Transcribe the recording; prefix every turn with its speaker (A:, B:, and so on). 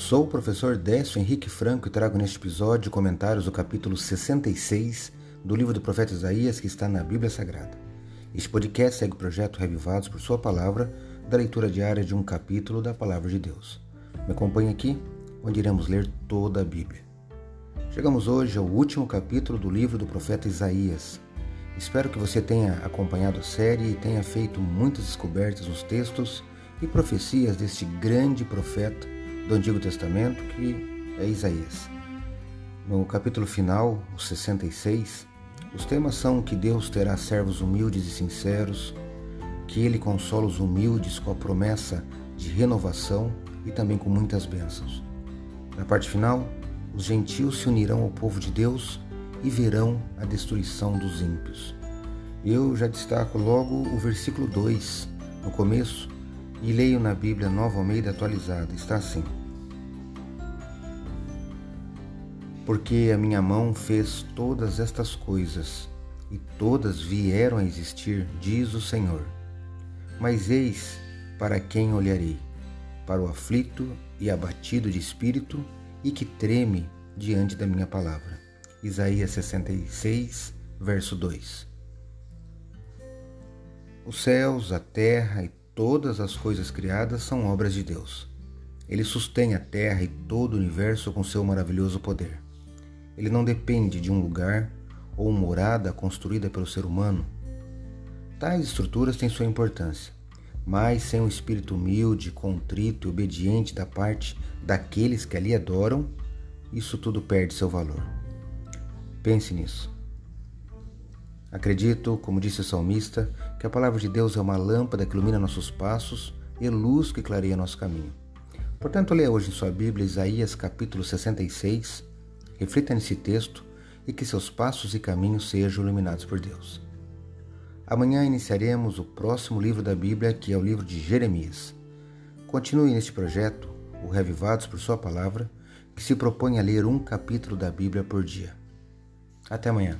A: Sou o professor Décio Henrique Franco e trago neste episódio comentários do capítulo 66 do livro do profeta Isaías que está na Bíblia Sagrada. Este podcast segue o projeto Revivados por Sua Palavra, da leitura diária de um capítulo da Palavra de Deus. Me acompanhe aqui, onde iremos ler toda a Bíblia. Chegamos hoje ao último capítulo do livro do profeta Isaías. Espero que você tenha acompanhado a série e tenha feito muitas descobertas nos textos e profecias deste grande profeta do Antigo Testamento, que é Isaías. No capítulo final, o 66, os temas são que Deus terá servos humildes e sinceros, que Ele consola os humildes com a promessa de renovação e também com muitas bênçãos. Na parte final, os gentios se unirão ao povo de Deus e verão a destruição dos ímpios. Eu já destaco logo o versículo 2, no começo, e leio na Bíblia Nova Almeida atualizada. Está assim: Porque a minha mão fez todas estas coisas, e todas vieram a existir, diz o Senhor. Mas eis para quem olharei: para o aflito e abatido de espírito e que treme diante da minha palavra. Isaías 66, verso 2. Os céus, a terra e todas as coisas criadas são obras de Deus. Ele sustém a terra e todo o universo com seu maravilhoso poder. Ele não depende de um lugar ou morada construída pelo ser humano. Tais estruturas têm sua importância, mas sem um espírito humilde, contrito e obediente da parte daqueles que ali adoram, isso tudo perde seu valor. Pense nisso. Acredito, como disse o salmista, que a palavra de Deus é uma lâmpada que ilumina nossos passos e luz que clareia nosso caminho. Portanto, leia hoje em sua Bíblia Isaías capítulo 66, reflita nesse texto e que seus passos e caminhos sejam iluminados por Deus. Amanhã iniciaremos o próximo livro da Bíblia, que é o livro de Jeremias. Continue neste projeto, o Revivados por Sua Palavra, que se propõe a ler um capítulo da Bíblia por dia. Até amanhã.